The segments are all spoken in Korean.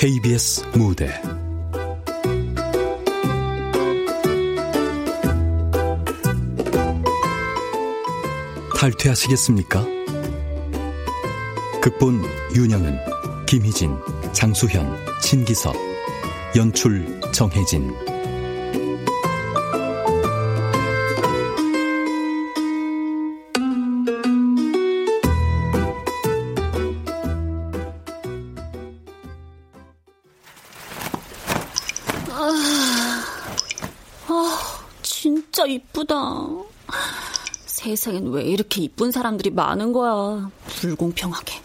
KBS 무대 탈퇴하시겠습니까? 극본 윤영은, 김희진, 장수현, 신기석, 연출 정혜진. 세상엔 왜 이렇게 이쁜 사람들이 많은 거야. 불공평하게.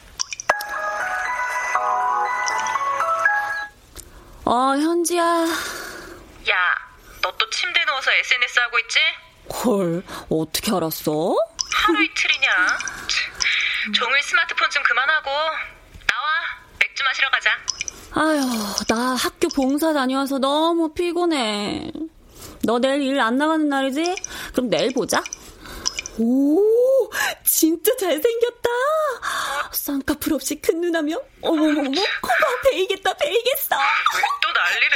어, 현지야. 야, 너 또 침대 누워서 SNS 하고 있지? 헐, 어떻게 알았어? 하루 이틀이냐? 참, 종일 스마트폰 좀 그만하고 나와 맥주 마시러 가자. 아휴, 나 학교 봉사 다녀와서 너무 피곤해. 너 내일 일 안 나가는 날이지? 그럼 내일 보자. 오, 진짜 잘생겼다. 쌍꺼풀 없이 큰 눈하며, 어머머머, 코가 베이겠다, 베이겠어. 왜또 난리래?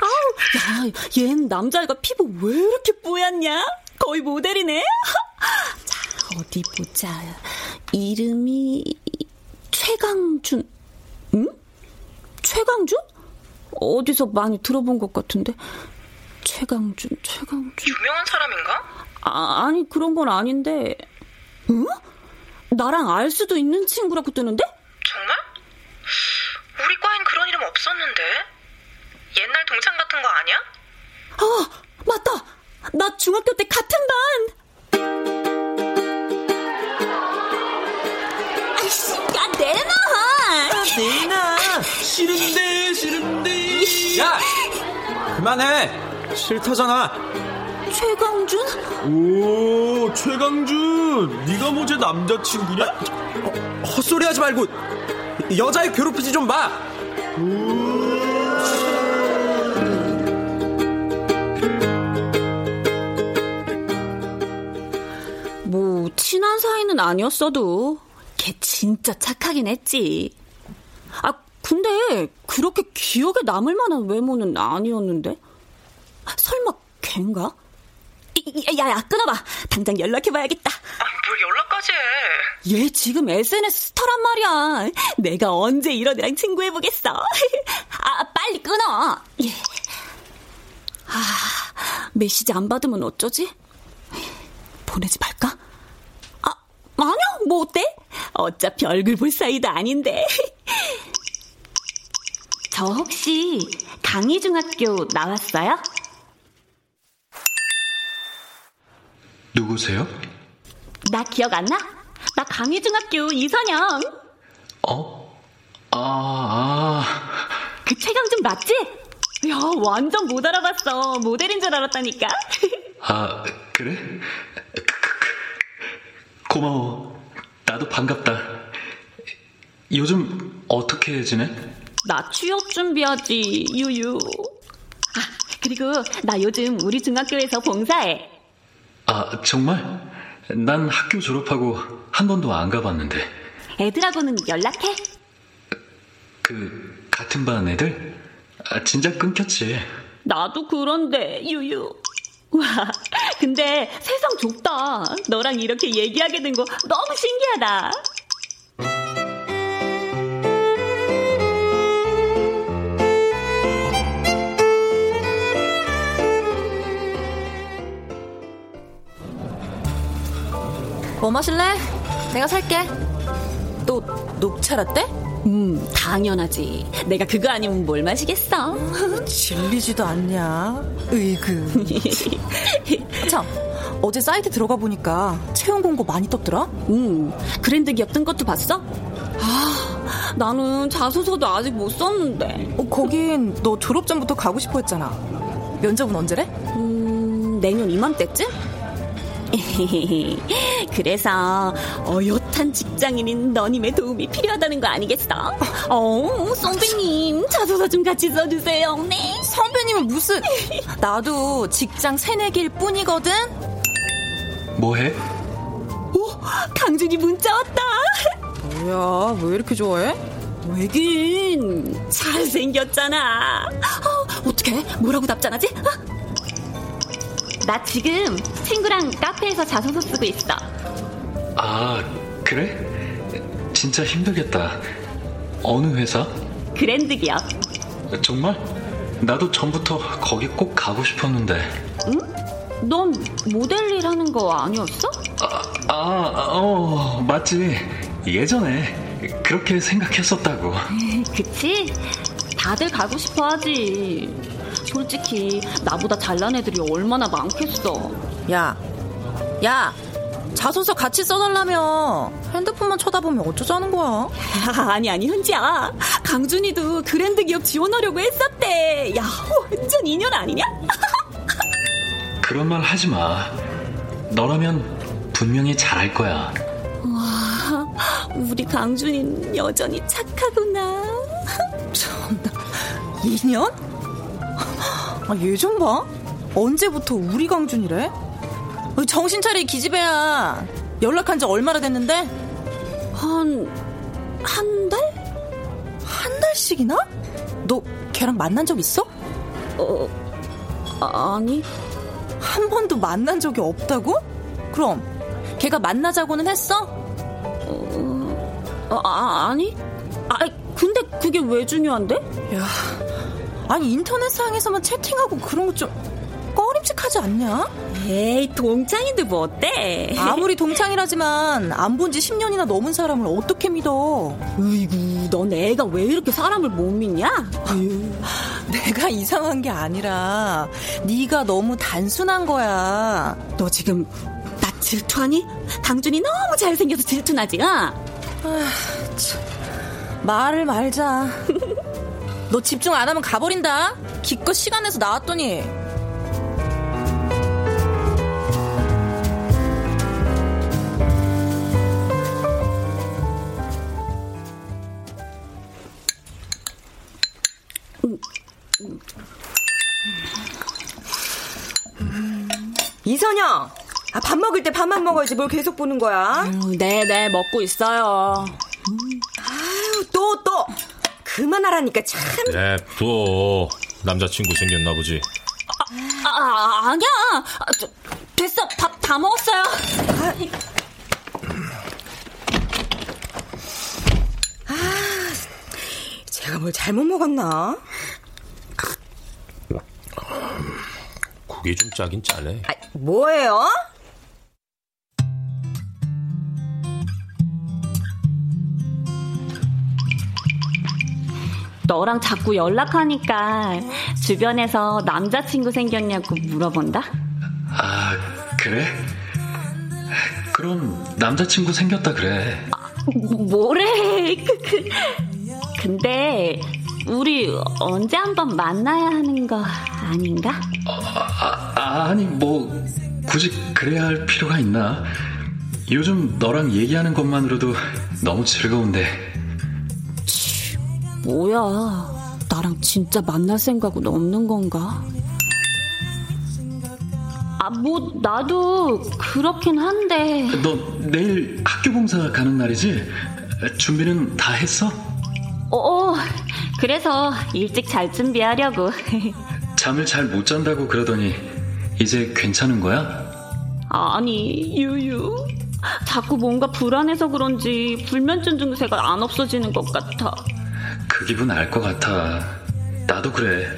아우, 야, 얜 남자애가 피부 왜 이렇게 뽀얗냐? 거의 모델이네. 자, 어디 보자. 이름이 최강준. 응? 최강준? 어디서 많이 들어본 것 같은데. 최강준, 최강준. 유명한 사람인가? 아, 아니, 그런 건 아닌데. 응? 나랑 알 수도 있는 친구라고 뜨는데? 정말? 우리 과엔 그런 이름 없었는데. 옛날 동창 같은 거 아니야? 아, 맞다! 나 중학교 때 같은 반! 아이씨, 야, 내놔! 내놔! 싫은데, 싫은데. 야! 그만해! 싫다잖아. 최강준? 오, 최강준. 네가 뭐제 남자친구냐? 헛소리 하지 말고 여자애 괴롭히지 좀 마. 뭐, 친한 사이는 아니었어도, 걔 진짜 착하긴 했지. 아, 근데, 그렇게 기억에 남을 만한 외모는 아니었는데? 설마, 걘가? 야, 야, 끊어봐. 당장 연락해봐야겠다. 아, 뭘 연락까지 해? 얘 지금 SNS 스타란 말이야. 내가 언제 이런 애랑 친구해보겠어. 아, 빨리 끊어. 예. 아, 메시지 안 받으면 어쩌지? 보내지 말까? 아, 아니야, 뭐 어때? 어차피 얼굴 볼 사이도 아닌데. 저 혹시 강희중학교 나왔어요? 누구세요? 나 기억 안 나? 나 강희중학교 이선영. 어? 아, 아. 그 최강준 맞지? 야, 완전 못 알아봤어. 모델인 줄 알았다니까. 아, 그래? 고마워. 나도 반갑다. 요즘 어떻게 지내? 나 취업 준비하지, 유유. 아, 그리고 나 요즘 우리 중학교에서 봉사해. 아, 정말? 난 학교 졸업하고 한 번도 안 가봤는데. 애들하고는 연락해? 그, 같은 반 애들? 아, 진짜 끊겼지. 나도 그런데, 유유. 와, 근데 세상 좁다. 너랑 이렇게 얘기하게 된 거 너무 신기하다. 뭐 마실래? 내가 살게. 또 녹차 라떼? 음, 당연하지. 내가 그거 아니면 뭘 마시겠어? 질리지도 않냐? 으이그. 참, 어제 사이트 들어가 보니까 채용 공고 많이 떴더라? 음, 브랜드 기업 뜬 것도 봤어? 아, 나는 자소서도 아직 못 썼는데. 어, 거긴 너 졸업 전부터 가고 싶어 했잖아. 면접은 언제래? 음, 내년 이맘때쯤? 그래서 어엿한 직장인인 너님의 도움이 필요하다는 거 아니겠어? 어, 선배님 자소서 좀 같이 써주세요. 네. 선배님은 무슨? 나도 직장 새내기일 뿐이거든. 뭐해? 오, 강준이 문자 왔다. 뭐야, 왜 이렇게 좋아해? 왜긴 잘생겼잖아. 어, 어떻게? 뭐라고 답장하지? 어? 나 지금 친구랑 카페에서 자소서 쓰고 있어. 아, 그래? 진짜 힘들겠다. 어느 회사? 그랜드 기업. 정말? 나도 전부터 거기 꼭 가고 싶었는데. 응? 넌 모델 일 하는 거 아니었어? 아, 아, 어, 맞지. 예전에 그렇게 생각했었다고. 그치? 다들 가고 싶어 하지. 솔직히 나보다 잘난 애들이 얼마나 많겠어. 야, 야, 자소서 같이 써달라며. 핸드폰만 쳐다보면 어쩌자는 거야? 아니 아니 현지야. 강준이도 그랜드 기업 지원하려고 했었대. 야 완전 인연 아니냐? 그런 말 하지 마. 너라면 분명히 잘할 거야. 와, 우리 강준이는 여전히 착하구나. 참나, 2년? 아, 얘좀 봐. 언제부터 우리 강준이래? 정신 차리 기집애야. 연락한 지 얼마나 됐는데? 한, 한 달? 한 달씩이나? 너 걔랑 만난 적 있어? 어, 아니. 한 번도 만난 적이 없다고? 그럼 걔가 만나자고는 했어? 어, 아, 아니. 아, 근데 그게 왜 중요한데? 야, 아니 인터넷상에서만 채팅하고 그런 거 좀 꺼림칙하지 않냐? 에이 동창인데 뭐 어때? 아무리 동창이라지만 안 본 지 10년이나 넘은 사람을 어떻게 믿어? 으이구 넌 애가 왜 이렇게 사람을 못 믿냐? 내가 이상한 게 아니라 네가 너무 단순한 거야. 너 지금 나 질투하니? 강준이 너무 잘생겨서 질투나지? 어? 아, 참. 말을 말자. 너 집중 안 하면 가버린다. 기껏 시간 내서 나왔더니. 이선영, 아, 밥 먹을 때 밥만 먹어야지 뭘 계속 보는 거야? 음, 네, 네, 먹고 있어요. 또. 그만하라니까 참. 냅둬. 남자친구 생겼나 보지. 아, 아 아니야. 아, 저, 됐어. 밥 다 먹었어요. 아, 아, 제가 뭘 잘못 먹었나? 국이 좀 짜긴 짜네. 아, 뭐예요? 너랑 자꾸 연락하니까 주변에서 남자친구 생겼냐고 물어본다? 아, 그래? 그럼 남자친구 생겼다 그래. 아, 뭐래? 그, 그. 근데 우리 언제 한번 만나야 하는 거 아닌가? 아, 아, 아니 뭐 굳이 그래야 할 필요가 있나? 요즘 너랑 얘기하는 것만으로도 너무 즐거운데. 뭐야? 나랑 진짜 만날 생각은 없는 건가? 아, 뭐, 나도 그렇긴 한데. 너 내일 학교 봉사 가는 날이지? 준비는 다 했어? 어, 그래서 일찍 잘 준비하려고. 잠을 잘 못 잔다고 그러더니 이제 괜찮은 거야? 아니, 유유. 자꾸 뭔가 불안해서 그런지 불면증 증세가 안 없어지는 것 같아. 그 기분 알 것 같아. 나도 그래.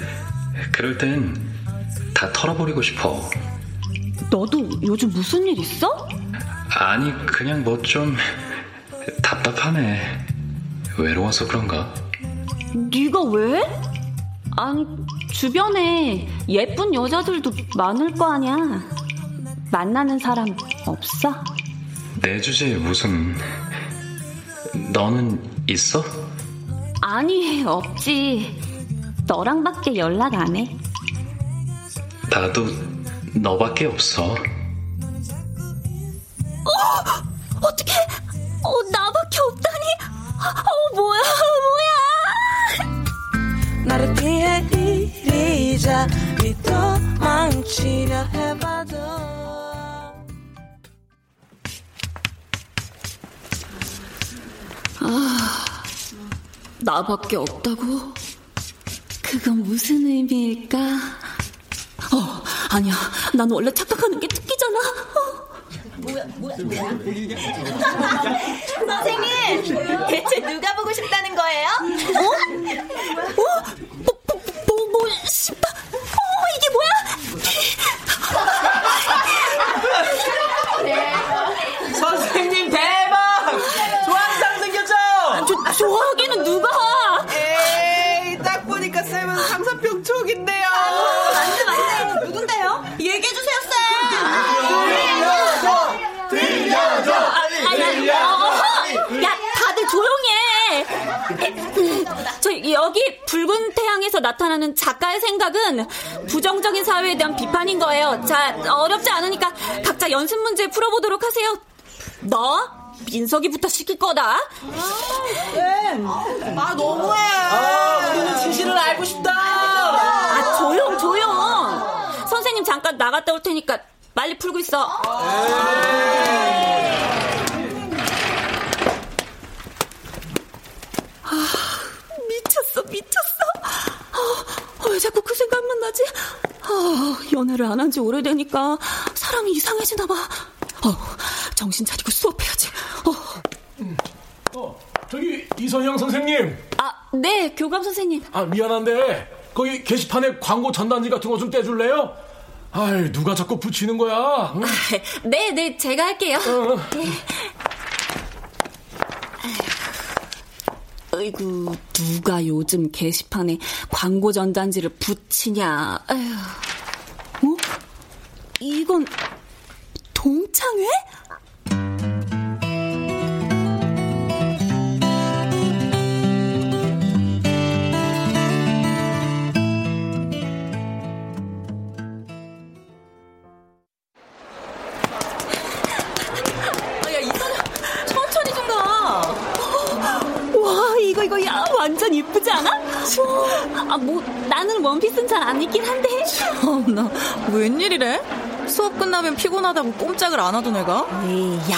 그럴 땐 다 털어버리고 싶어. 너도 요즘 무슨 일 있어? 아니, 그냥 뭐 좀 답답하네. 외로워서 그런가? 네가 왜? 아니, 주변에 예쁜 여자들도 많을 거 아니야. 만나는 사람 없어? 내 주제에 무슨... 너는 있어? 아니, 없지. 너랑밖에 연락 안 해. 나도 너밖에 없어. 어, 어떻게? 어, 나밖에 없다니? 어, 뭐야, 뭐야? 나를 피해 이리자 믿어 망치려 해봐도 아, 나밖에 없다고? 그건 무슨 의미일까? 어, 아니야. 난 원래 착각하는 게 특기잖아. 어. 뭐야, 뭐야, 뭐야? 선생님, 대체 누가 보고 싶다는 거예요? 어? 어? 뭐, 뭐, 뭐, 뭐, 싶다. 어, 이게 뭐야? 선생님, 대박! 좋아하는 생겼죠? 조, 좋아하기는 누가? 에이, 딱 보니까 쌤은 상사병 촉인데요. 맞네, 맞네. 누군데요? 얘기해주세요, 쌤! 들려줘! 들려줘! 야, 다들 조용해! 저, 여기 붉은 태양에서 나타나는 작가의 생각은 부정적인 사회에 대한 비판인 거예요. 자, 어렵지 않으니까 각자 연습 문제 풀어보도록 하세요. 너? 민석이부터 시킬 거다. 쌤, 아, 너무해. 아, 우리는 진실을 알고 싶다. 아, 조용, 조용. 선생님 잠깐 나갔다 올 테니까 빨리 풀고 있어. 아, 미쳤어, 미쳤어. 아, 왜 자꾸 그 생각만 나지? 아, 연애를 안 한 지 오래되니까 사람이 이상해지나 봐. 어, 정신 차리고 수업해야지. 어. 어, 저기 이선영 선생님. 아, 네, 교감 선생님. 아, 미안한데 거기 게시판에 광고 전단지 같은 거 좀 떼줄래요? 아이, 누가 자꾸 붙이는 거야? 응? 아, 네, 네, 제가 할게요. 어. 네. 아이고, 누가 요즘 게시판에 광고 전단지를 붙이냐. 아휴. 어? 이건 동창회? 야 완전 이쁘지 않아? 아 뭐 나는 원피스는 잘 안 입긴 한데. 나 웬일이래? 수업 끝나면 피곤하다고 꼼짝을 안 하던 애가? 에이 야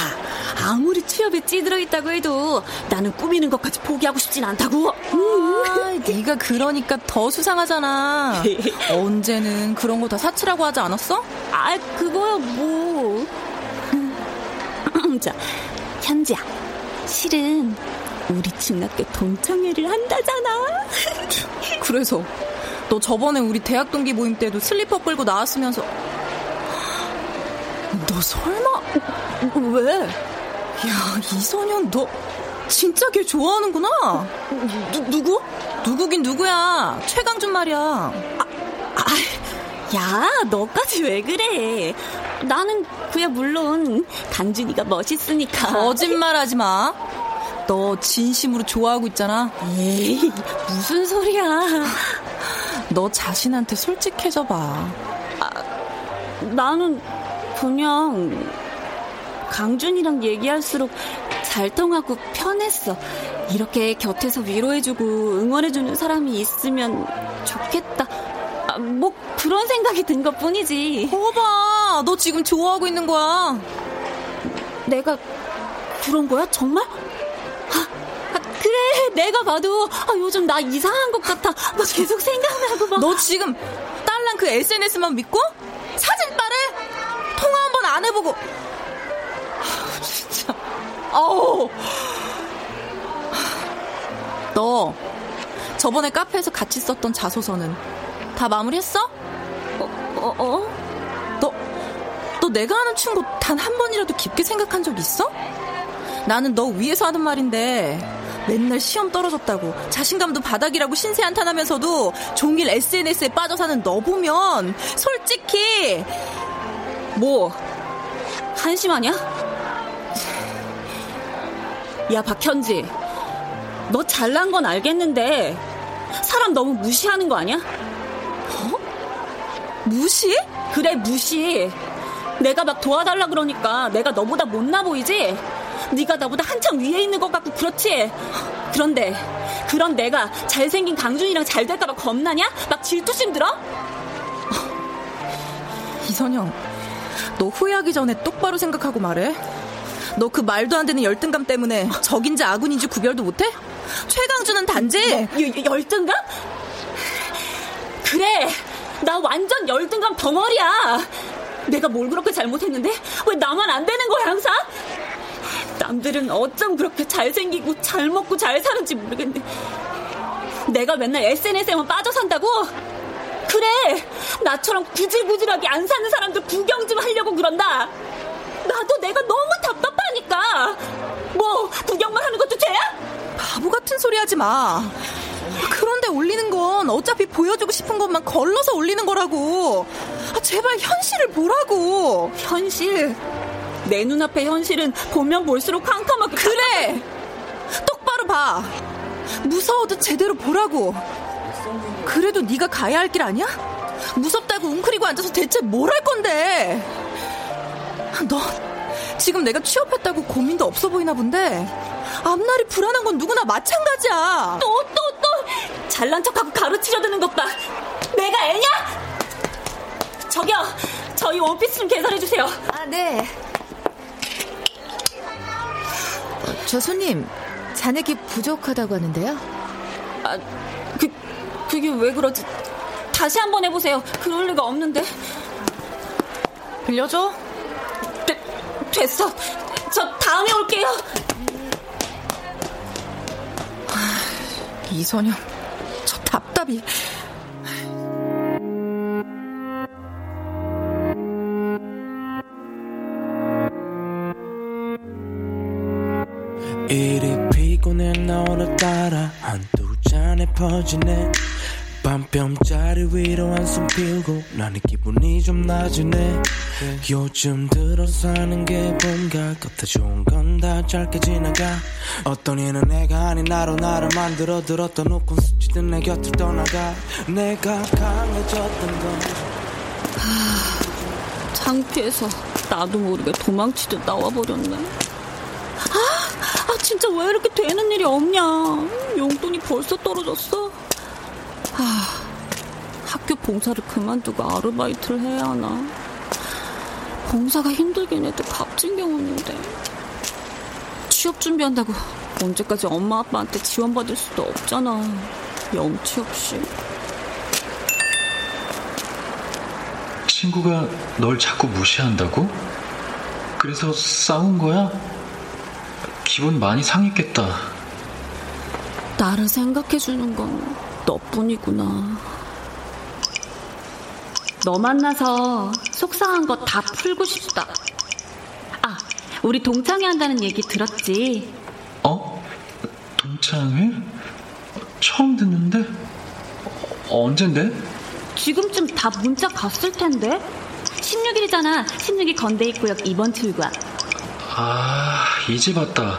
아무리 취업에 찌들어 있다고 해도 나는 꾸미는 것까지 포기하고 싶진 않다고. 아, 네가 그러니까 더 수상하잖아. 언제는 그런 거 다 사치라고 하지 않았어? 아 그거야 뭐. 자 현지야 실은 우리 중학교 동창회를 한다잖아. 그래서 너 저번에 우리 대학 동기 모임 때도 슬리퍼 끌고 나왔으면서 너 설마 왜? 야 이선현 너 진짜 걔 좋아하는구나. 누, 누구? 누구긴 누구야. 최강준 말이야. 아, 아, 야 너까지 왜 그래? 나는 그야 물론 강준이가 멋있으니까. 거짓말하지 마. 너 진심으로 좋아하고 있잖아. 에이, 무슨 소리야. 너 자신한테 솔직해져 봐. 아, 나는 그냥 강준이랑 얘기할수록 잘 통하고 편했어. 이렇게 곁에서 위로해주고 응원해주는 사람이 있으면 좋겠다. 아, 뭐 그런 생각이 든 것 뿐이지. 거봐, 너 지금 좋아하고 있는 거야. 내가 그런 거야? 정말? 그래 내가 봐도 아, 요즘 나 이상한 것 같아 막 계속 생각나고 막. 너 지금 딸랑 그 SNS만 믿고 안 해보고 아, 진짜 아우 너 저번에 카페에서 같이 썼던 자소서는 다 마무리했어? 어? 어? 어? 너, 너 내가 하는 충고 단한 번이라도 깊게 생각한 적 있어? 나는 너 위해서 하는 말인데 맨날 시험 떨어졌다고 자신감도 바닥이라고 신세 한탄하면서도 종일 SNS에 빠져 사는 너 보면 솔직히 뭐 한심하냐? 야 박현지 너 잘난 건 알겠는데 사람 너무 무시하는 거 아니야? 어? 무시? 그래 무시. 내가 막 도와달라 그러니까 내가 너보다 못나 보이지? 네가 나보다 한참 위에 있는 것 같고 그렇지? 그런데 그런 내가 잘생긴 강준이랑 잘 될까봐 겁나냐? 막 질투심 들어? 이선영, 너 후회하기 전에 똑바로 생각하고 말해. 너 그 말도 안 되는 열등감 때문에 적인지 아군인지 구별도 못해? 최강준은 단지 뭐, 열등감? 그래, 나 완전 열등감 덩어리야. 내가 뭘 그렇게 잘못했는데 왜 나만 안 되는 거야 항상? 남들은 어쩜 그렇게 잘생기고 잘 먹고 잘 사는지 모르겠네. 내가 맨날 SNS에만 빠져 산다고? 그래! 나처럼 구질구질하게 안 사는 사람들 구경 좀 하려고 그런다! 나도 내가 너무 답답하니까! 뭐, 구경만 하는 것도 죄야? 바보 같은 소리 하지 마. 그런데 올리는 건 어차피 보여주고 싶은 것만 걸러서 올리는 거라고. 아, 제발 현실을 보라고. 현실? 내 눈앞의 현실은 보면 볼수록 캄캄하고 그래! 똑바로 봐. 무서워도 제대로 보라고. 그래도 네가 가야 할 길 아니야? 무섭다고 웅크리고 앉아서 대체 뭘 할 건데? 너 지금 내가 취업했다고 고민도 없어 보이나 본데 앞날이 불안한 건 누구나 마찬가지야. 또 또또 잘난 척하고 가로치려 드는 것 봐. 내가 애냐? 저기요, 저희 원피스 좀 계산해 주세요. 아 네. 저 손님 잔액이 부족하다고 하는데요. 아, 그 그게 왜 그러지? 다시 한번 해보세요. 그럴 리가 없는데. 빌려줘? 되, 됐어. 저 다음에 올게요. 이선영, 저 답답이. 이리 피곤해 나 오늘따라 한두 잔에 퍼지네. 밤뼘짜리 위로 한숨 피우고 나는 기분이 좀 나지네. 요즘 들어 사는 게 뭔가 겉에 좋은 건 다 짧게 지나가. 어떤 이는 내가 아닌 나로 나를 만들어 들었던 웃고 스치듯 내 곁을 떠나가. 내가 강해졌던 건 하, 창피해서 나도 모르게 도망치듯 나와버렸네. 아, 아 진짜 왜 이렇게 되는 일이 없냐? 용돈이 벌써 떨어졌어? 아, 학교 봉사를 그만두고 아르바이트를 해야 하나? 봉사가 힘들긴 해도 값진 경우인데. 취업 준비한다고 언제까지 엄마 아빠한테 지원받을 수도 없잖아. 영치 없이. 친구가 널 자꾸 무시한다고? 그래서 싸운 거야? 기분 많이 상했겠다 나를 생각해주는 건 너뿐이구나 너 만나서 속상한 거 다 풀고 싶다 아 우리 동창회 한다는 얘기 들었지? 어? 동창회? 처음 듣는데? 어, 언젠데? 지금쯤 다 문자 갔을 텐데? 16일이잖아. 16일 건대입구역 2번 출구 앞. 아, 이제 봤다.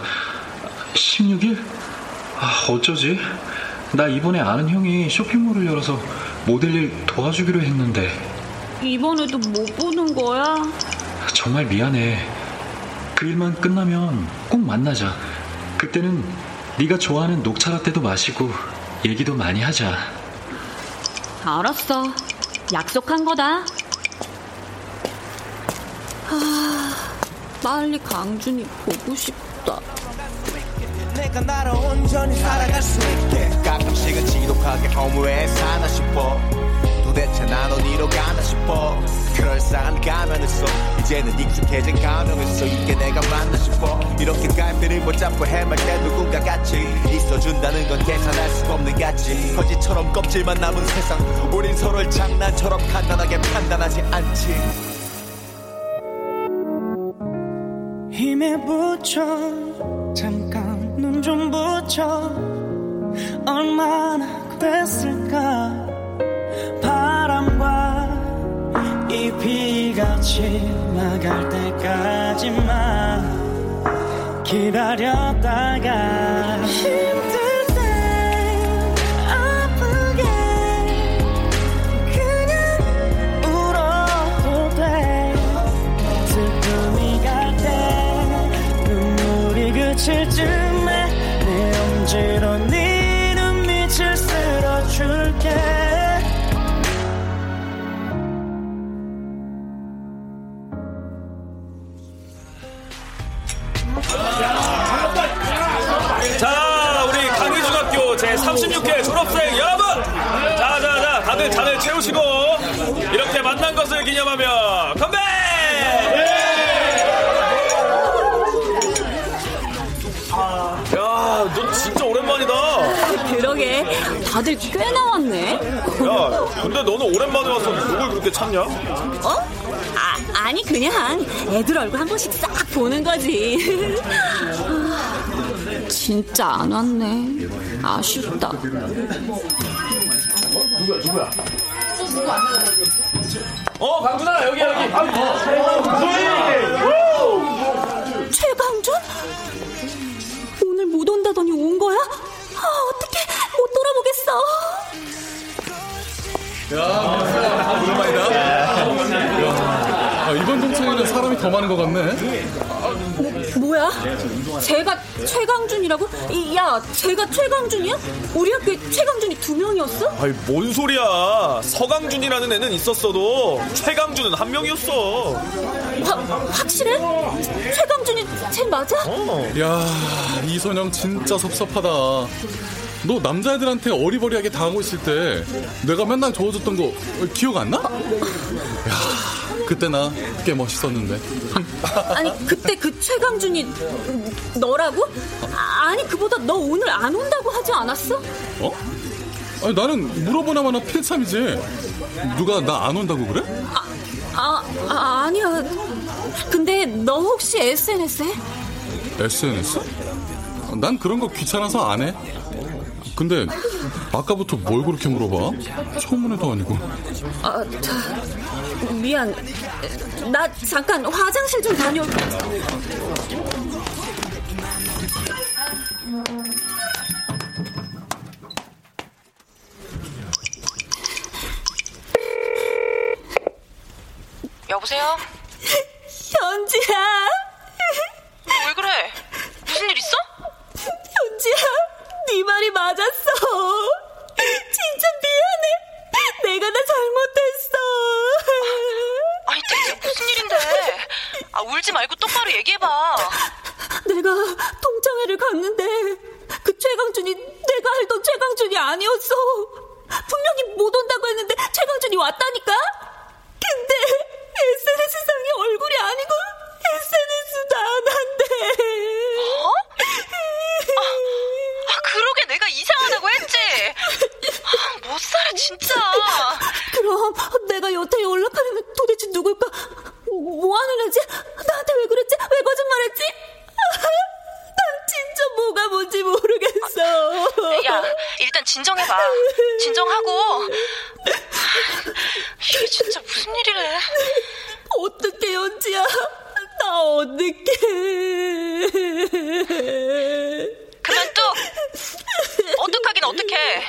16일? 아, 어쩌지? 나 이번에 아는 형이 쇼핑몰을 열어서 모델 일 도와주기로 했는데. 이번에도 못 보는 거야? 정말 미안해. 그 일만 끝나면 꼭 만나자. 그때는 네가 좋아하는 녹차 라떼도 마시고 얘기도 많이 하자. 알았어. 약속한 거다. 아, 빨리 강준이 보고 싶다. 내가 나를 온전히 살아갈 수 있게. 가끔씩은 지독하게 허무해 사나 싶어. 도대체 난 어디로 가나 싶어. 그럴싸한 가면을 써. 이제는 익숙해진 가면을 써. 이게 내가 맞나 싶어. 이렇게 갈피를 못 잡고 헤맬 때 누군가 같이 있어준다는 건 계산할 수 없는 가치 거지처럼 껍질만 남은 세상. 우린 서로를 장난처럼 간단하게 판단하지 않지 힘에 붙여. 잠깐 눈 좀 붙여. 얼마나 됐을까? 바람과 잎이 같이 나갈 때까지만 기다렸다가 힘들 7시쯤에 내 엄지로 네 이름 밑을 쓸어줄게. 자 우리 강희중학교 제36회 졸업생 여러분! 자자자 다들 잔을 채우시고 이렇게 만난 것을 기념하며 다들 꽤 나왔네. 야, 근데 너는 오랜만에 와서 누굴 그렇게 찾냐? 어? 아, 아니 그냥 애들 얼굴 한 번씩 싹 보는 거지. 진짜 안 왔네. 아쉽다. 누구야, 누구야? 어, 강준아, 여기, 여기. 최강준? 오늘 못 온다더니 온 거야? 아. 야, 오랜만이다. 야, 아, 이번 동창회는 사람이 더 많은 것 같네. 뭐 야? 제가 최강준이라고? 이, 야, 제가 최강준이야? 우리 학교에 최강준이 두 명이었어? 아이, 뭔 소리야. 서강준이라는 애는 있었어도 최강준은 한 명이었어. 화, 확실해? 최강준이 쟤 맞아? 야, 이선영 진짜 섭섭하다. 너 남자애들한테 어리버리하게 당하고 있을 때 내가 맨날 저어줬던 거 기억 안 나? 야, 그때 나 꽤 멋있었는데. 아니 그때 그 최강준이 너라고? 아니 그보다 너 오늘 안 온다고 하지 않았어? 어? 아니, 나는 물어보나마나 필참이지. 누가 나 안 온다고 그래? 아, 아 아니야. 근데 너 혹시 SNS에? SNS? 난 그런 거 귀찮아서 안 해. 근데 아까부터 뭘 그렇게 물어봐? 청문회도 아니고. 아, 자, 미안. 나 잠깐 화장실 좀 다녀올. 여보세요? 현지야. 울지 말고 똑바로 얘기해봐. 내가 동창회를 갔는데 그 최강준이 내가 알던 최강준이 아니었어. 분명히 못 온다고 했는데 최강준이 왔다니까? 근데 SNS상에 얼굴이 아니고 SNS도 안 한대. 어? 아, 아 그러게 내가 이상하다고 했지. 아, 못 살아 진짜. 그럼 내가 여태 연락하는 애 도대체 누굴까? 뭐 하는 애지? 나한테 왜 그랬지? 왜 거짓말했지? 난 진짜 뭐가 뭔지 모르겠어. 야 일단 진정해봐. 진정하고. 이게 진짜 무슨 일이래? 어떡해. 그만 뚝. 어떡하긴 어떡해.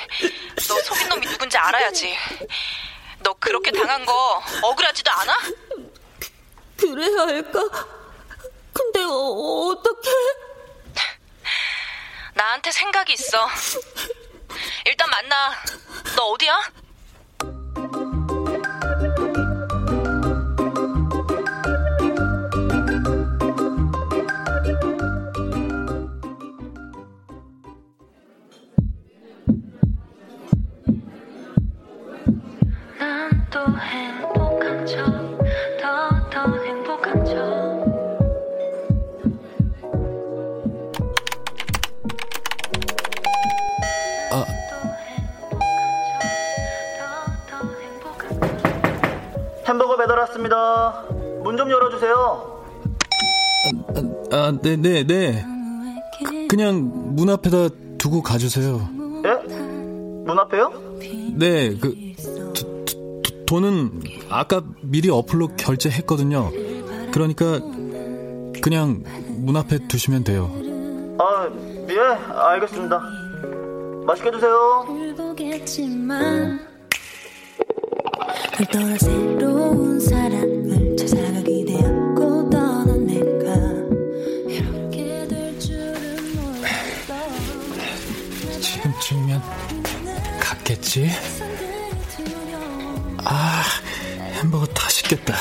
너 속인 놈이 누군지 알아야지. 너 그렇게 당한 거 억울하지도 않아? 그래야 할까? 근데 어, 어떡해? 나한테 생각이 있어. 일단 만나. 너 어디야? 네, 네, 네. 그, 그냥 문 앞에다 두고 가주세요. 예? 문 앞에요? 네, 그 도, 도, 돈은 아까 미리 어플로 결제했거든요. 그러니까 그냥 문 앞에 두시면 돼요. 아, 예, 알겠습니다. 맛있게 드세요. 보 지금쯤이면 갔겠지? 아, 햄버거 다 식겠다.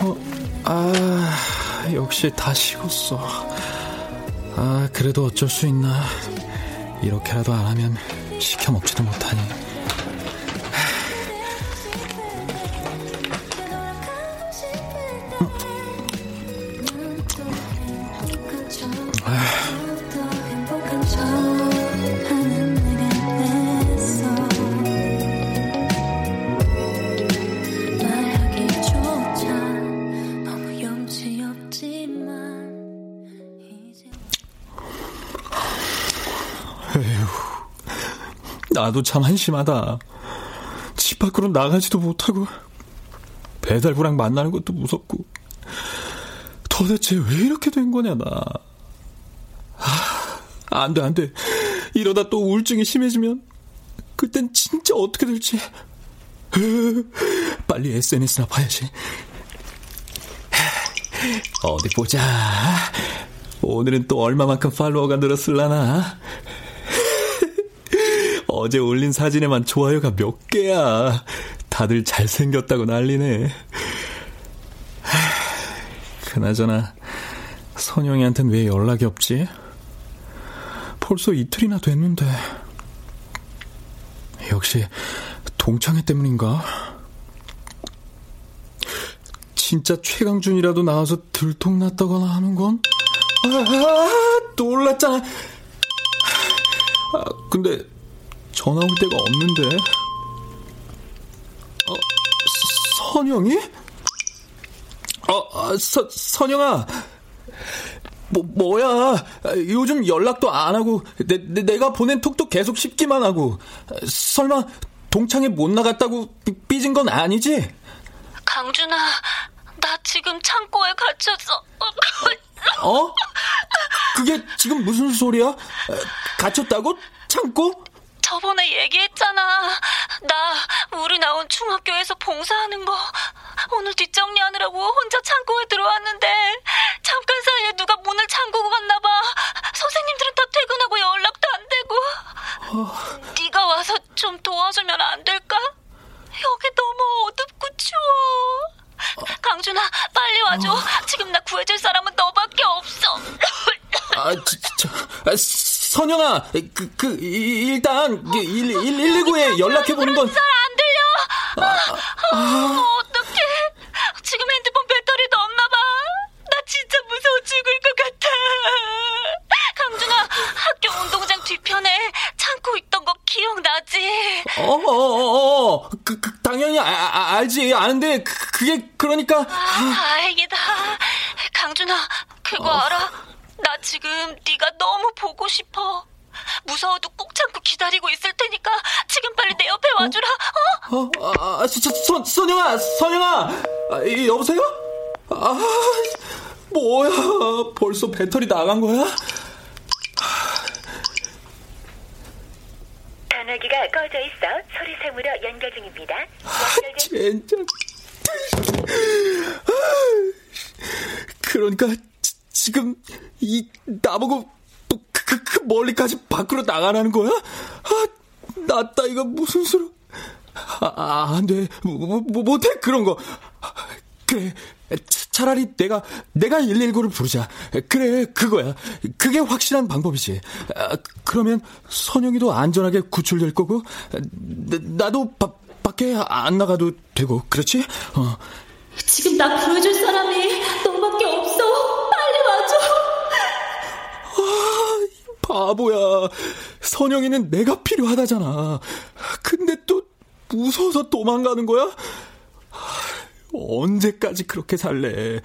어, 아, 아, 역시 다 식었어. 아, 그래도 어쩔 수 있나. 이렇게라도 안 하면 시켜 먹지도 못하니. 나도 참 한심하다. 집 밖으로 나가지도 못하고 배달부랑 만나는 것도 무섭고 도대체 왜 이렇게 된 거냐 나. 아, 안 돼, 안 돼. 이러다 또 우울증이 심해지면 그땐 진짜 어떻게 될지. 빨리 SNS나 봐야지. 어디 보자. 오늘은 또 얼마만큼 팔로워가 늘었을라나. 어제 올린 사진에만 좋아요가 몇 개야. 다들 잘생겼다고 난리네. 그나저나 선영이한텐 왜 연락이 없지? 벌써 이틀이나 됐는데. 역시 동창회 때문인가? 진짜 최강준이라도 나와서 들통났다거나 하는 건? 아, 놀랐잖아. 아, 근데 전화 올 데가 없는데. 어, 선영이? 어, 어 서, 선영아. 뭐, 뭐야. 요즘 연락도 안 하고, 내, 내 가 보낸 톡도 계속 씹기만 하고. 설마, 동창회 못 나갔다고 삐 진 건 아니지? 강준아, 나 지금 창고에 갇혔어. 어? 그게 지금 무슨 소리야? 갇혔다고? 창고? 저번에 얘기했잖아. 나 우리 나온 중학교에서 봉사하는 거 오늘 뒷정리하느라고 혼자 창고에 들어왔는데 잠깐 사이에 누가 문을 잠그고 갔나 봐. 선생님들은 다 퇴근하고 연락도 안 되고. 어... 네가 와서 좀 도와주면 안 될까? 여기 너무 어둡고 추워. 강준아, 빨리 와줘. 어... 지금 나 구해줄 사람은 너밖에 없어. 아, 진짜. 아, 선영아, 그, 그, 일단, 119에 연락해보는 건. 잘안 들려! 아, 아, 아. 어떡해. 지금 핸드폰 배터리도 없나봐. 나 진짜 무서워 죽을 것 같아. 강준아, 학교 운동장 뒤편에 창고 있던 거 기억나지? 어, 어, 어, 어. 그, 그 당연히 아, 아, 알지. 아는데, 그, 그게, 그러니까. 아, 다행이다. 강준아, 그거 어. 알아? 나 지금 네가 너무 보고 싶어. 무서워도 꼭 참고 기다리고 있을 테니까 지금 빨리 내 옆에 와주라. 어? 어, 아, 아 저, 선, 선영아, 선영아, 아, 여보세요? 아, 뭐야? 벌써 배터리 나간 거야? 전화기가 꺼져 있어 소리 세무려 연결 중입니다. 연결 중... 젠장. 그러니까 지금 이 나보고 그, 그, 그 멀리까지 밖으로 나가라는 거야? 아, 나따 이거 무슨 수로? 아, 아, 안 돼. 뭐, 뭐, 못해, 그런 거. 그래. 차 라리 내가, 내가 119를 부르자. 그래, 그거야. 그게 확실한 방법이지. 아, 그러면 선영이도 안전하게 구출될 거고, 나 도 바, 밖에 안 나가도 되고, 그렇지? 어. 지금 나 구해줄 사람이 너밖에 없어. 바보야. 선영이는 내가 필요하다잖아. 근데 또 무서워서 도망가는 거야? 언제까지 그렇게 살래?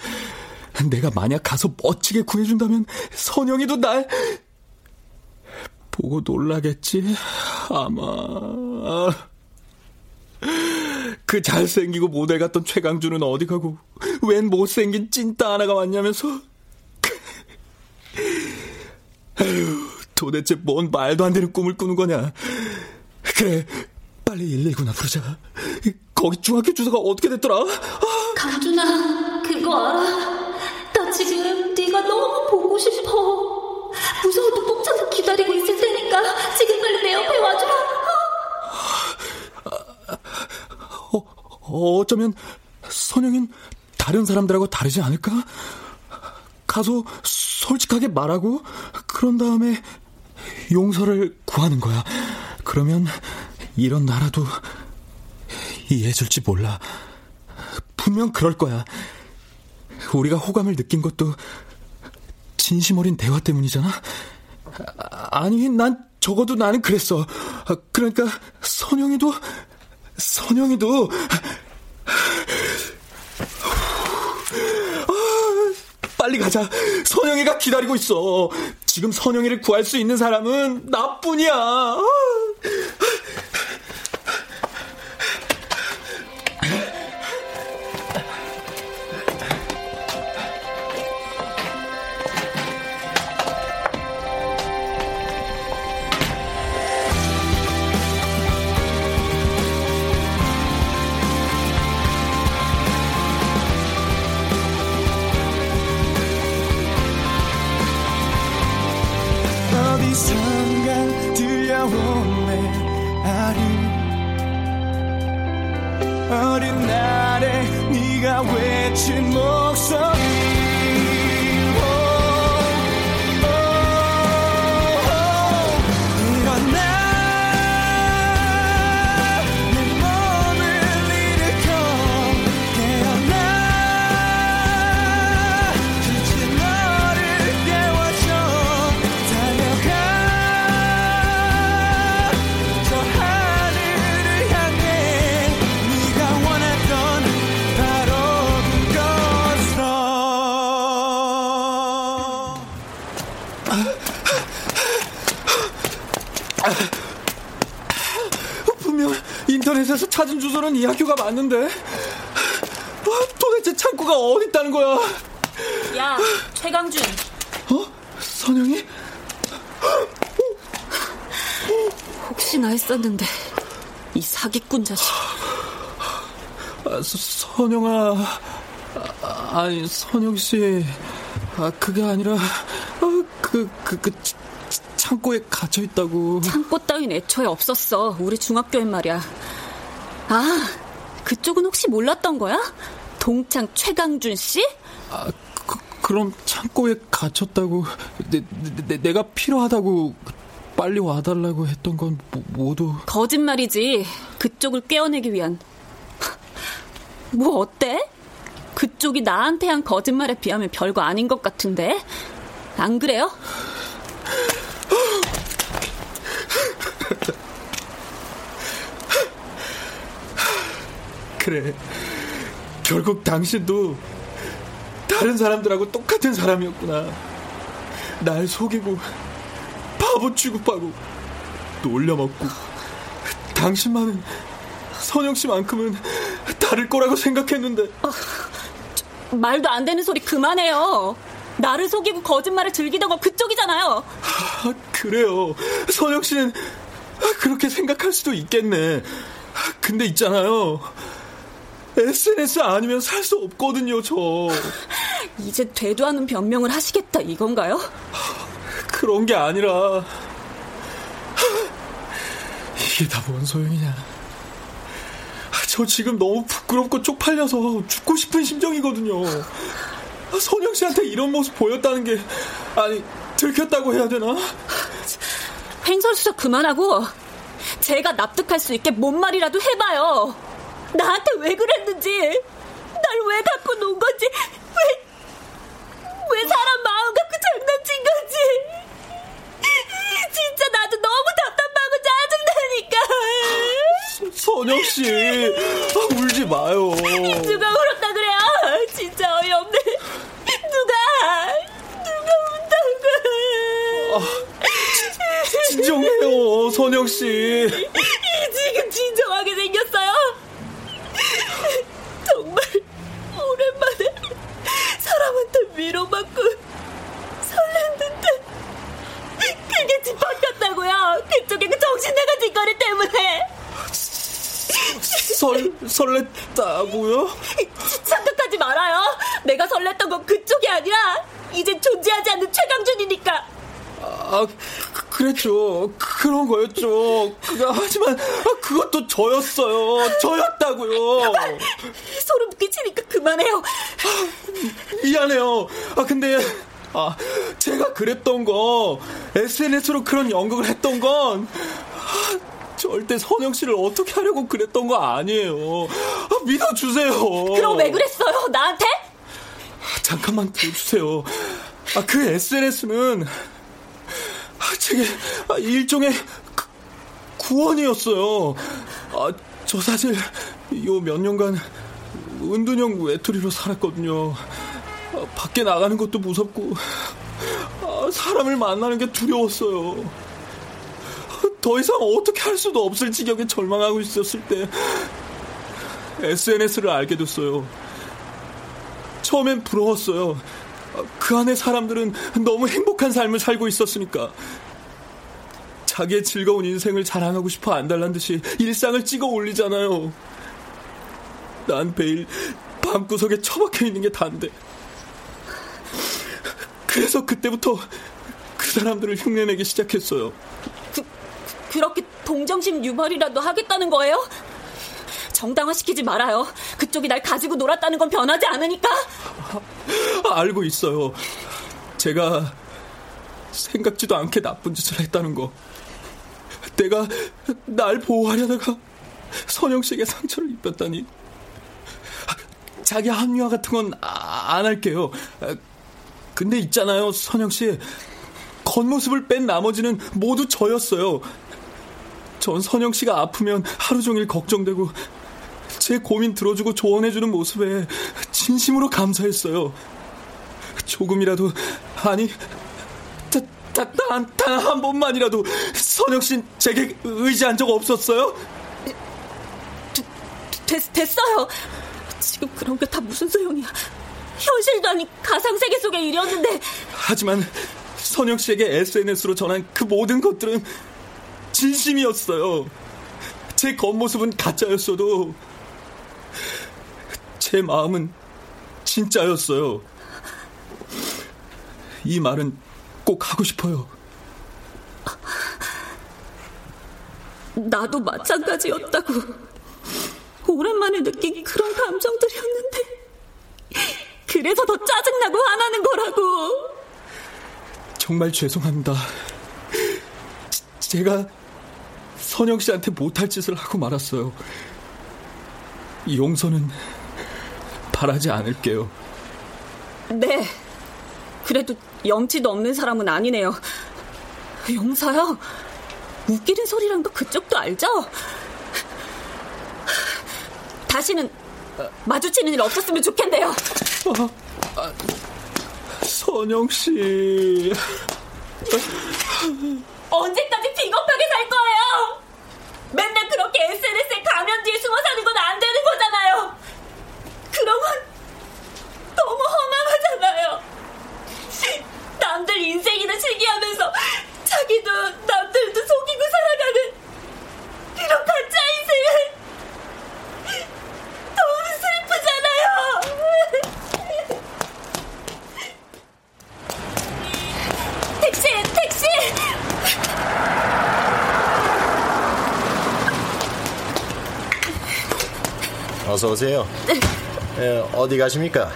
내가 만약 가서 멋지게 구해준다면 선영이도 날 보고 놀라겠지? 아마. 그 잘생기고 모델 같던 최강준은 어디 가고 웬 못생긴 찐따 하나가 왔냐면서 에휴, 도대체 뭔 말도 안 되는 꿈을 꾸는 거냐. 그래, 빨리 119나 부르자. 거기 중학교 주소가 어떻게 됐더라? 아. 강준아, 그거 알아? 나 지금 네가 너무 보고 싶어. 무서워도 꼭 참고 기다리고 있을 테니까 지금 빨리 내 옆에 와줘라. 어, 어쩌면 선영인 다른 사람들하고 다르지 않을까? 가서 솔직하게 말하고 그런 다음에 용서를 구하는 거야. 그러면 이런 나라도 이해해줄지 몰라. 분명 그럴 거야. 우리가 호감을 느낀 것도 진심 어린 대화 때문이잖아? 아니, 난 적어도 나는 그랬어. 그러니까 선영이도, 선영이도, 빨리 가자. 선영이가 기다리고 있어. 지금 선영이를 구할 수 있는 사람은 나뿐이야. 외친 이 학교가 맞는데 아, 도대체 창고가 어디 있다는 거야? 야, 최강준. 어? 선영이? 혹시나 했었는데 이 사기꾼 자식. 아, 서, 선영아 아, 아니 선영 씨, 아 그게 아니라 그그 그, 그, 치- 치- 창고에 갇혀 있다고. 창고 따윈 애초에 없었어. 우리 중학교엔 말이야. 아, 그쪽은 혹시 몰랐던 거야? 동창 최강준 씨? 아, 그, 그럼 창고에 갇혔다고 내, 내, 내가 필요하다고 빨리 와달라고 했던 건 모, 모두 거짓말이지. 그쪽을 깨어내기 위한. 뭐 어때? 그쪽이 나한테 한 거짓말에 비하면 별거 아닌 것 같은데? 안 그래요? 그래. 결국 당신도 다른 사람들하고 똑같은 사람이었구나. 날 속이고 바보 취급하고 놀려먹고 당신만은 선영 씨만큼은 다를 거라고 생각했는데 말도 안 되는 소리 그만해요. 나를 속이고 거짓말을 즐기던 건 그쪽이잖아요. 아, 그래요. 선영 씨는 그렇게 생각할 수도 있겠네. 근데 있잖아요. SNS 아니면 살 수 없거든요, 저. 이제 되도 않은 변명을 하시겠다 이건가요? 그런 게 아니라 이게 다 뭔 소용이냐. 저 지금 너무 부끄럽고 쪽팔려서 죽고 싶은 심정이거든요. 선영 씨한테 이런 모습 보였다는 게 아니 들켰다고 해야 되나? 횡설수설 그만하고 제가 납득할 수 있게 뭔 말이라도 해봐요. 나한테 왜 그랬는지, 날 왜 갖고 논 건지, 왜, 왜 사람 마음 갖고 장난친 건지. 진짜 나도 너무 답답하고 짜증나니까. 선영 씨, 아, 울지 마요. 누가 울었다 그래요? 진짜 어이없네. 누가, 누가 운다고. 진정해요, 선영 씨. 지금 진정하게 생겼어요? 정말 오랜만에 사람한테 위로받고 설렜는데 그게 뒤바뀌었다고요. 그쪽에 그 정신나간 짓거리 때문에. 설, 설렜다고요? 착각하지 말아요. 내가 설렜던 건 그쪽이 아니라 이제 존재하지 않는 최강준이니까. 아, 그- 그랬죠. 그런 거였죠. 그, 하지만 아, 그것도 저였어요. 저였다고요. 소름 끼치니까 그만해요. 미안해요. 아 근데 아, 제가 그랬던 거, SNS로 그런 연극을 했던 건, 아, 절대 선영 씨를 어떻게 하려고 그랬던 거 아니에요. 아, 믿어주세요. 그럼 왜 그랬어요? 나한테? 잠깐만 들어주세요. 아, 그 SNS는, 아, 제게 아, 일종의 그, 구원이었어요. 아, 저 사실 요 몇 년간 은둔형 외톨이로 살았거든요. 아, 밖에 나가는 것도 무섭고 아, 사람을 만나는 게 두려웠어요. 더 이상 어떻게 할 수도 없을 지경에 절망하고 있었을 때 SNS를 알게 됐어요. 처음엔 부러웠어요. 그 안에 사람들은 너무 행복한 삶을 살고 있었으니까. 자기의 즐거운 인생을 자랑하고 싶어 안달난 듯이 일상을 찍어 올리잖아요. 난 매일 방구석에 처박혀 있는 게 단데. 그래서 그때부터 그 사람들을 흉내내기 시작했어요. 그, 그렇게 동정심 유발이라도 하겠다는 거예요? 정당화시키지 말아요. 그쪽이 날 가지고 놀았다는 건 변하지 않으니까. 알고 있어요. 제가 생각지도 않게 나쁜 짓을 했다는 거. 내가 날 보호하려다가 선영 씨에게 상처를 입혔다니. 자기 합리화 같은 건 안 할게요. 근데 있잖아요, 선영 씨. 겉모습을 뺀 나머지는 모두 저였어요. 전 선영 씨가 아프면 하루 종일 걱정되고 제 고민 들어주고 조언해주는 모습에 진심으로 감사했어요. 조금이라도 아니 단 한 번만이라도 선영 씨 제게 의지한 적 없었어요? 됐, 됐어요. 지금 그런 게 다 무슨 소용이야. 현실도 아닌 가상세계 속의 일이었는데. 하지만 선영 씨에게 SNS로 전한 그 모든 것들은 진심이었어요. 제 겉모습은 가짜였어도 제 마음은 진짜였어요. 이 말은 꼭 하고 싶어요. 나도 마찬가지였다고. 오랜만에 느낀 그런 감정들이었는데. 그래서 더 짜증나고 화나는 거라고. 정말 죄송합니다. 제가 선영 씨한테 못할 짓을 하고 말았어요. 용서는 바라지 않을게요. 네. 그래도 염치도 없는 사람은 아니네요. 용서요? 웃기는 소리란 거 그쪽도 알죠? 다시는 마주치는 일 없었으면 좋겠네요. 아, 아, 선영 씨. 언제까지 비겁하게 살 거예요? 맨날 그렇게 SNS에 가면 뒤에 숨어 사는 건 안 되는 거잖아요. 그런 건 너무 허망하잖아요. 남들 인생이나 즐기하면서 자기도 남들도 속이고 살아가는 이런 가짜 인생을 너무 슬프잖아요. 택시, 택시! 어서 오세요. 에, 어디 가십니까?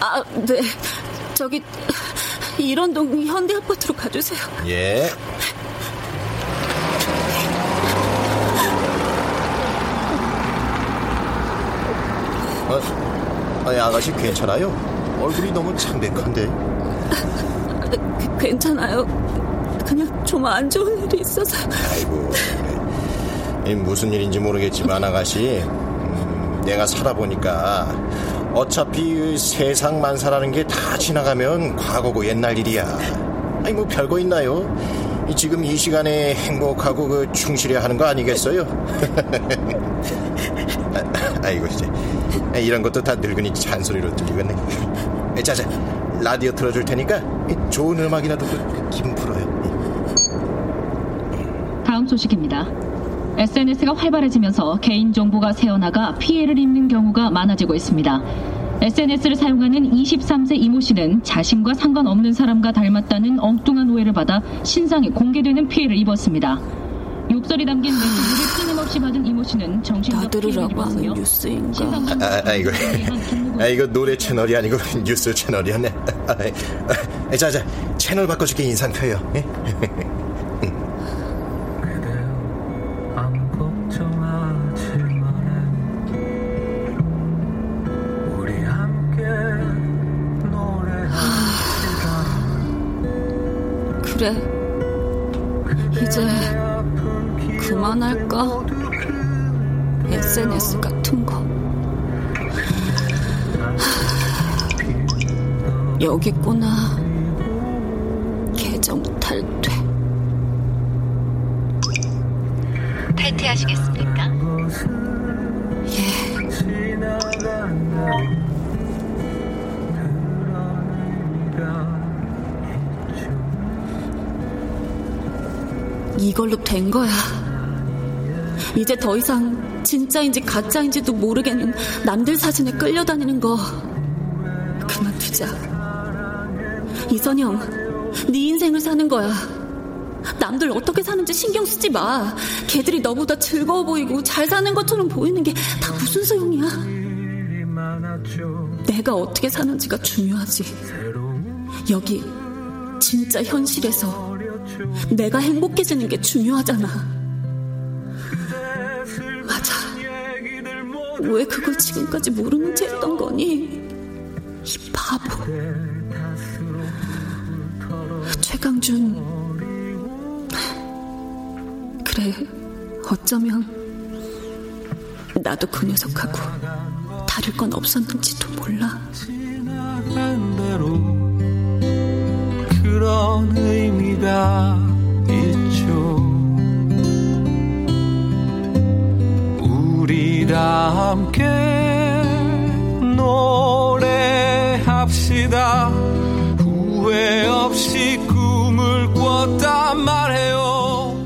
아, 네. 저기 일원동 현대 아파트로 가주세요. 예. 어, 아니, 아가씨 괜찮아요? 얼굴이 너무 창백한데. 그, 괜찮아요. 그냥 좀 안 좋은 일이 있어서. 아이고. 이 무슨 일인지 모르겠지만 아가씨, 음, 내가 살아보니까 어차피 세상 만사라는 게 다 지나가면 과거고 옛날 일이야. 아니 뭐 별거 있나요? 지금 이 시간에 행복하고 그 충실해야 하는 거 아니겠어요? 아, 이고 이제 이런 것도 다 늙은이 잔소리로 들리겠네. 자자 라디오 틀어줄 테니까 좋은 음악이라도 기분 풀어요. 다음 소식입니다. SNS가 활발해지면서 개인정보가 새어나가 피해를 입는 경우가 많아지고 있습니다. SNS를 사용하는 23세 이모 씨는 자신과 상관없는 사람과 닮았다는 엉뚱한 오해를 받아 신상이 공개되는 피해를 입었습니다. 욕설이 담긴 메시지를 끊임없이 없이 받은 이모 씨는 정신적 피해를 입었으며 뉴스인가. 아, 아, 이거, 아, 이거 노래 채널이 아니고 뉴스 채널이었네. 아, 아, 자, 자, 채널 바꿔줄게 인상 펴요. 그만할까? SNS 같은 거. 하, 여기 있구나. 계정 탈퇴. 탈퇴하시겠습니까? 예. 이걸로 된 거야. 이제 더 이상 진짜인지 가짜인지도 모르겠는 남들 사진에 끌려다니는 거 그만두자. 이선영, 네 인생을 사는 거야. 남들 어떻게 사는지 신경 쓰지 마. 걔들이 너보다 즐거워 보이고 잘 사는 것처럼 보이는 게 다 무슨 소용이야. 내가 어떻게 사는지가 중요하지. 여기 진짜 현실에서 내가 행복해지는 게 중요하잖아. 맞아. 왜 그걸 지금까지 모르는 채 했던 거니? 이 바보. 최강준. 그래, 어쩌면 나도 그 녀석하고 다를 건 없었는지도 몰라. 그런 의미가 우리 다 함께 노래합시다. 후회 없이 꿈을 꿨단 말해요.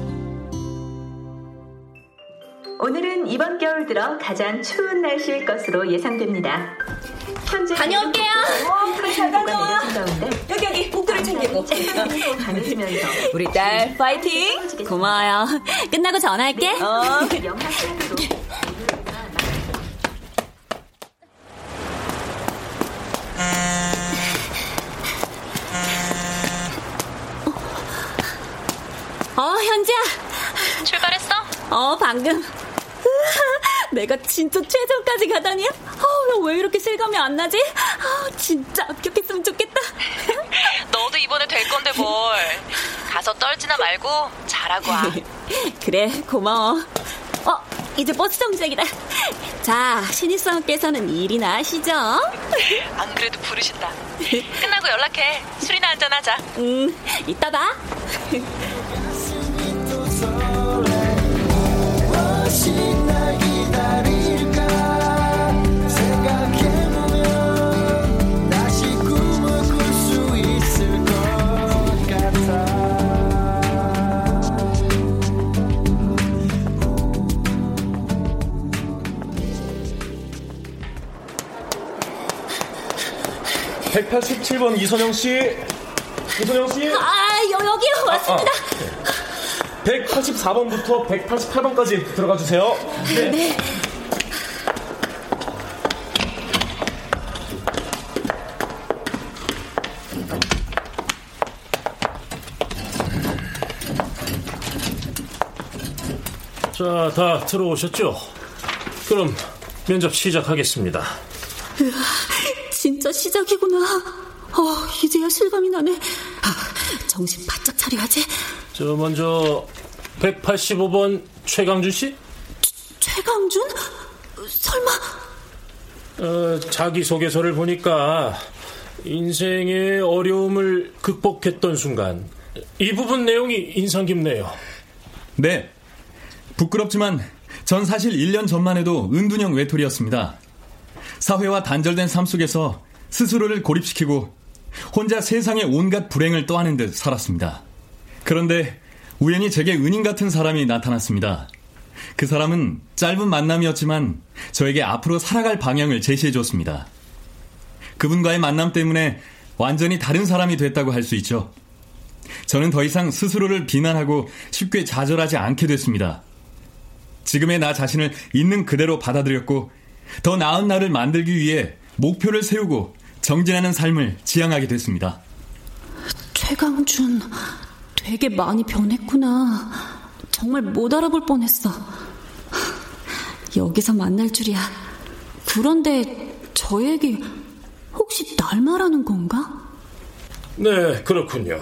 오늘은 이번 겨울 들어 가장 추운 날씨일 것으로 예상됩니다. 현재 다녀올게요. 잘 다녀와. 여기 여기 복도를 챙기고. 우리 딸 파이팅. 고마워요. 끝나고 전화할게. 어. 어, 현지야. 출발했어? 어, 방금. 내가 진짜 최저까지 가다니? 어, 왜 이렇게 실감이 안 나지? 아, 진짜 합격했으면 좋겠다. 너도 이번에 될 건데 뭘. 가서 떨지나 말고 잘하고 와. 그래, 고마워. 어, 이제 버스 정지이다 자, 신입사원께서는 일이나 하시죠? 안 그래도 부르신다. 끝나고 연락해. 술이나 한잔하자. 응, 이따 봐. 187번 이선영 씨. 이선영 씨. 아, 여, 여기요. 왔습니다. 184번부터 188번까지 들어가 주세요. 네. 자, 다 들어오셨죠? 그럼 면접 시작하겠습니다. 으아, 진짜 시작이구나. 어, 이제야 실감이 나네. 아, 정신 바짝 차려야지. 저 먼저 185번 최강준 씨? 최 강준? 설마 어, 자기 소개서를 보니까 인생의 어려움을 극복했던 순간 이 부분 내용이 인상 깊네요. 네. 부끄럽지만 전 사실 1년 전만 해도 은둔형 외톨이였습니다. 사회와 단절된 삶 속에서 스스로를 고립시키고 혼자 세상의 온갖 불행을 떠하는 듯 살았습니다. 그런데 우연히 제게 은인 같은 사람이 나타났습니다. 그 사람은 짧은 만남이었지만 저에게 앞으로 살아갈 방향을 제시해 줬습니다. 그분과의 만남 때문에 완전히 다른 사람이 됐다고 할 수 있죠. 저는 더 이상 스스로를 비난하고 쉽게 좌절하지 않게 됐습니다. 지금의 나 자신을 있는 그대로 받아들였고 더 나은 나를 만들기 위해 목표를 세우고 정진하는 삶을 지향하게 됐습니다. 최강준, 되게 많이 변했구나. 정말 못 알아볼 뻔했어. 여기서 만날 줄이야. 그런데 저 얘기 혹시 날 말하는 건가? 네, 그렇군요.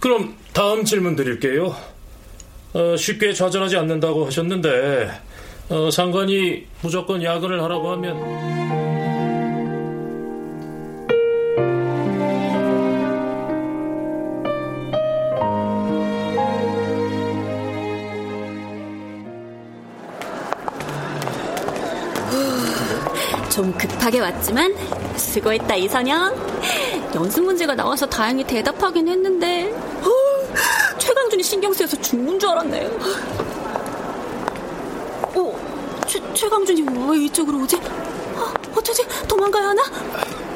그럼 다음 질문 드릴게요. 어, 쉽게 좌절하지 않는다고 하셨는데 어, 상관이 무조건 야근을 하라고 하면 좀 급하게 왔지만 수고했다 이선영. 연습 문제가 나와서 다행히 대답하긴 했는데 어, 최강준이 신경 쓰여서 죽는 줄 알았네. 어, 최, 최강준이 왜 이쪽으로 오지? 어, 어쩌지? 도망가야 하나?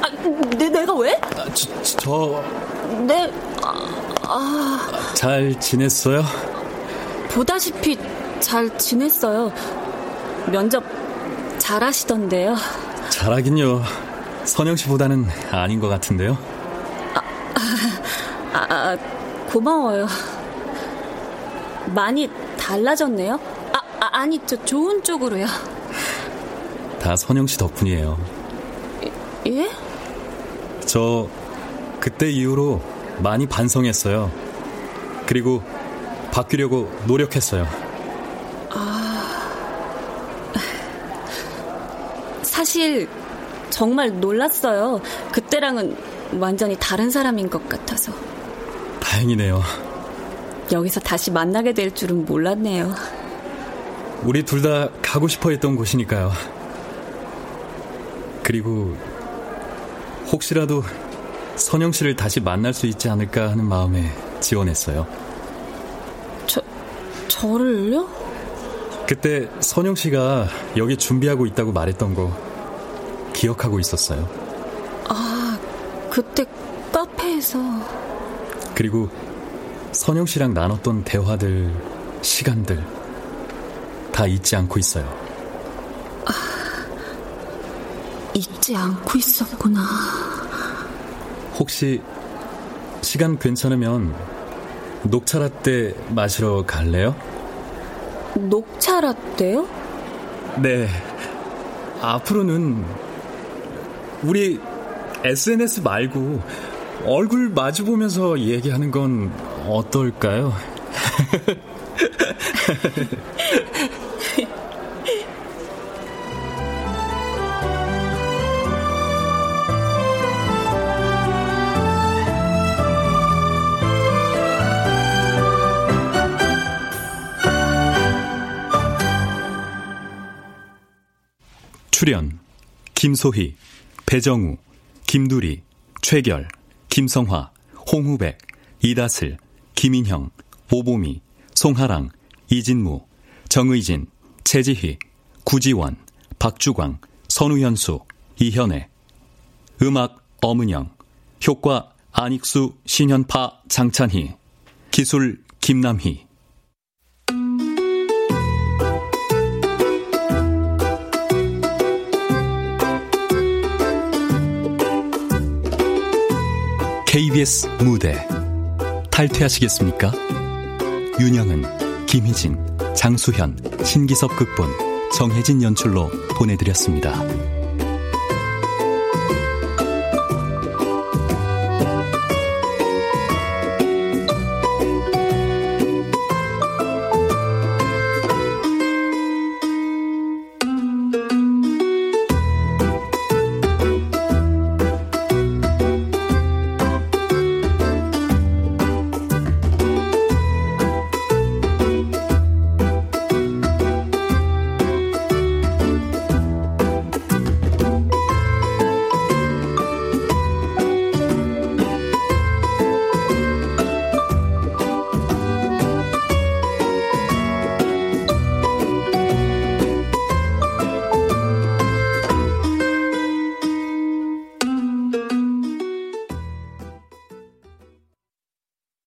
아, 내, 내가 왜? 아, 저, 저... 네, 아, 아... 잘 지냈어요? 보다시피 잘 지냈어요. 면접 잘 하시던데요. 잘하긴요. 선영 씨보다는 아닌 것 같은데요. 아, 아, 아, 고마워요. 많이 달라졌네요. 아, 아, 아니 저 좋은 쪽으로요. 다 선영 씨 덕분이에요. 예? 저 그때 이후로 많이 반성했어요. 그리고 바뀌려고 노력했어요. 사실 정말 놀랐어요. 그때랑은 완전히 다른 사람인 것 같아서. 다행이네요. 여기서 다시 만나게 될 줄은 몰랐네요. 우리 둘 다 가고 싶어 했던 곳이니까요. 그리고 혹시라도 선영 씨를 다시 만날 수 있지 않을까 하는 마음에 지원했어요. 저, 저를요? 그때 선영 씨가 여기 준비하고 있다고 말했던 거 기억하고 있었어요. 아, 그때 카페에서. 그리고 선영 씨랑 나눴던 대화들, 시간들, 다 잊지 않고 있어요. 아, 잊지 않고 있었구나. 혹시 시간 괜찮으면 녹차 라떼 마시러 갈래요? 녹차 라떼요? 네. 앞으로는 우리 SNS 말고 얼굴 마주 보면서 얘기하는 건 어떨까요? 출연 김소희 배정우, 김두리, 최결, 김성화, 홍후백, 이다슬, 김인형, 오보미, 송하랑, 이진무, 정의진, 최지희, 구지원, 박주광, 선우현수, 이현애. 음악 엄은영. 효과 안익수, 신현파, 장찬희. 기술 김남희 KBS 무대 탈퇴하시겠습니까? 윤영은, 김희진, 장수현, 신기섭 극본, 정혜진 연출로 보내드렸습니다.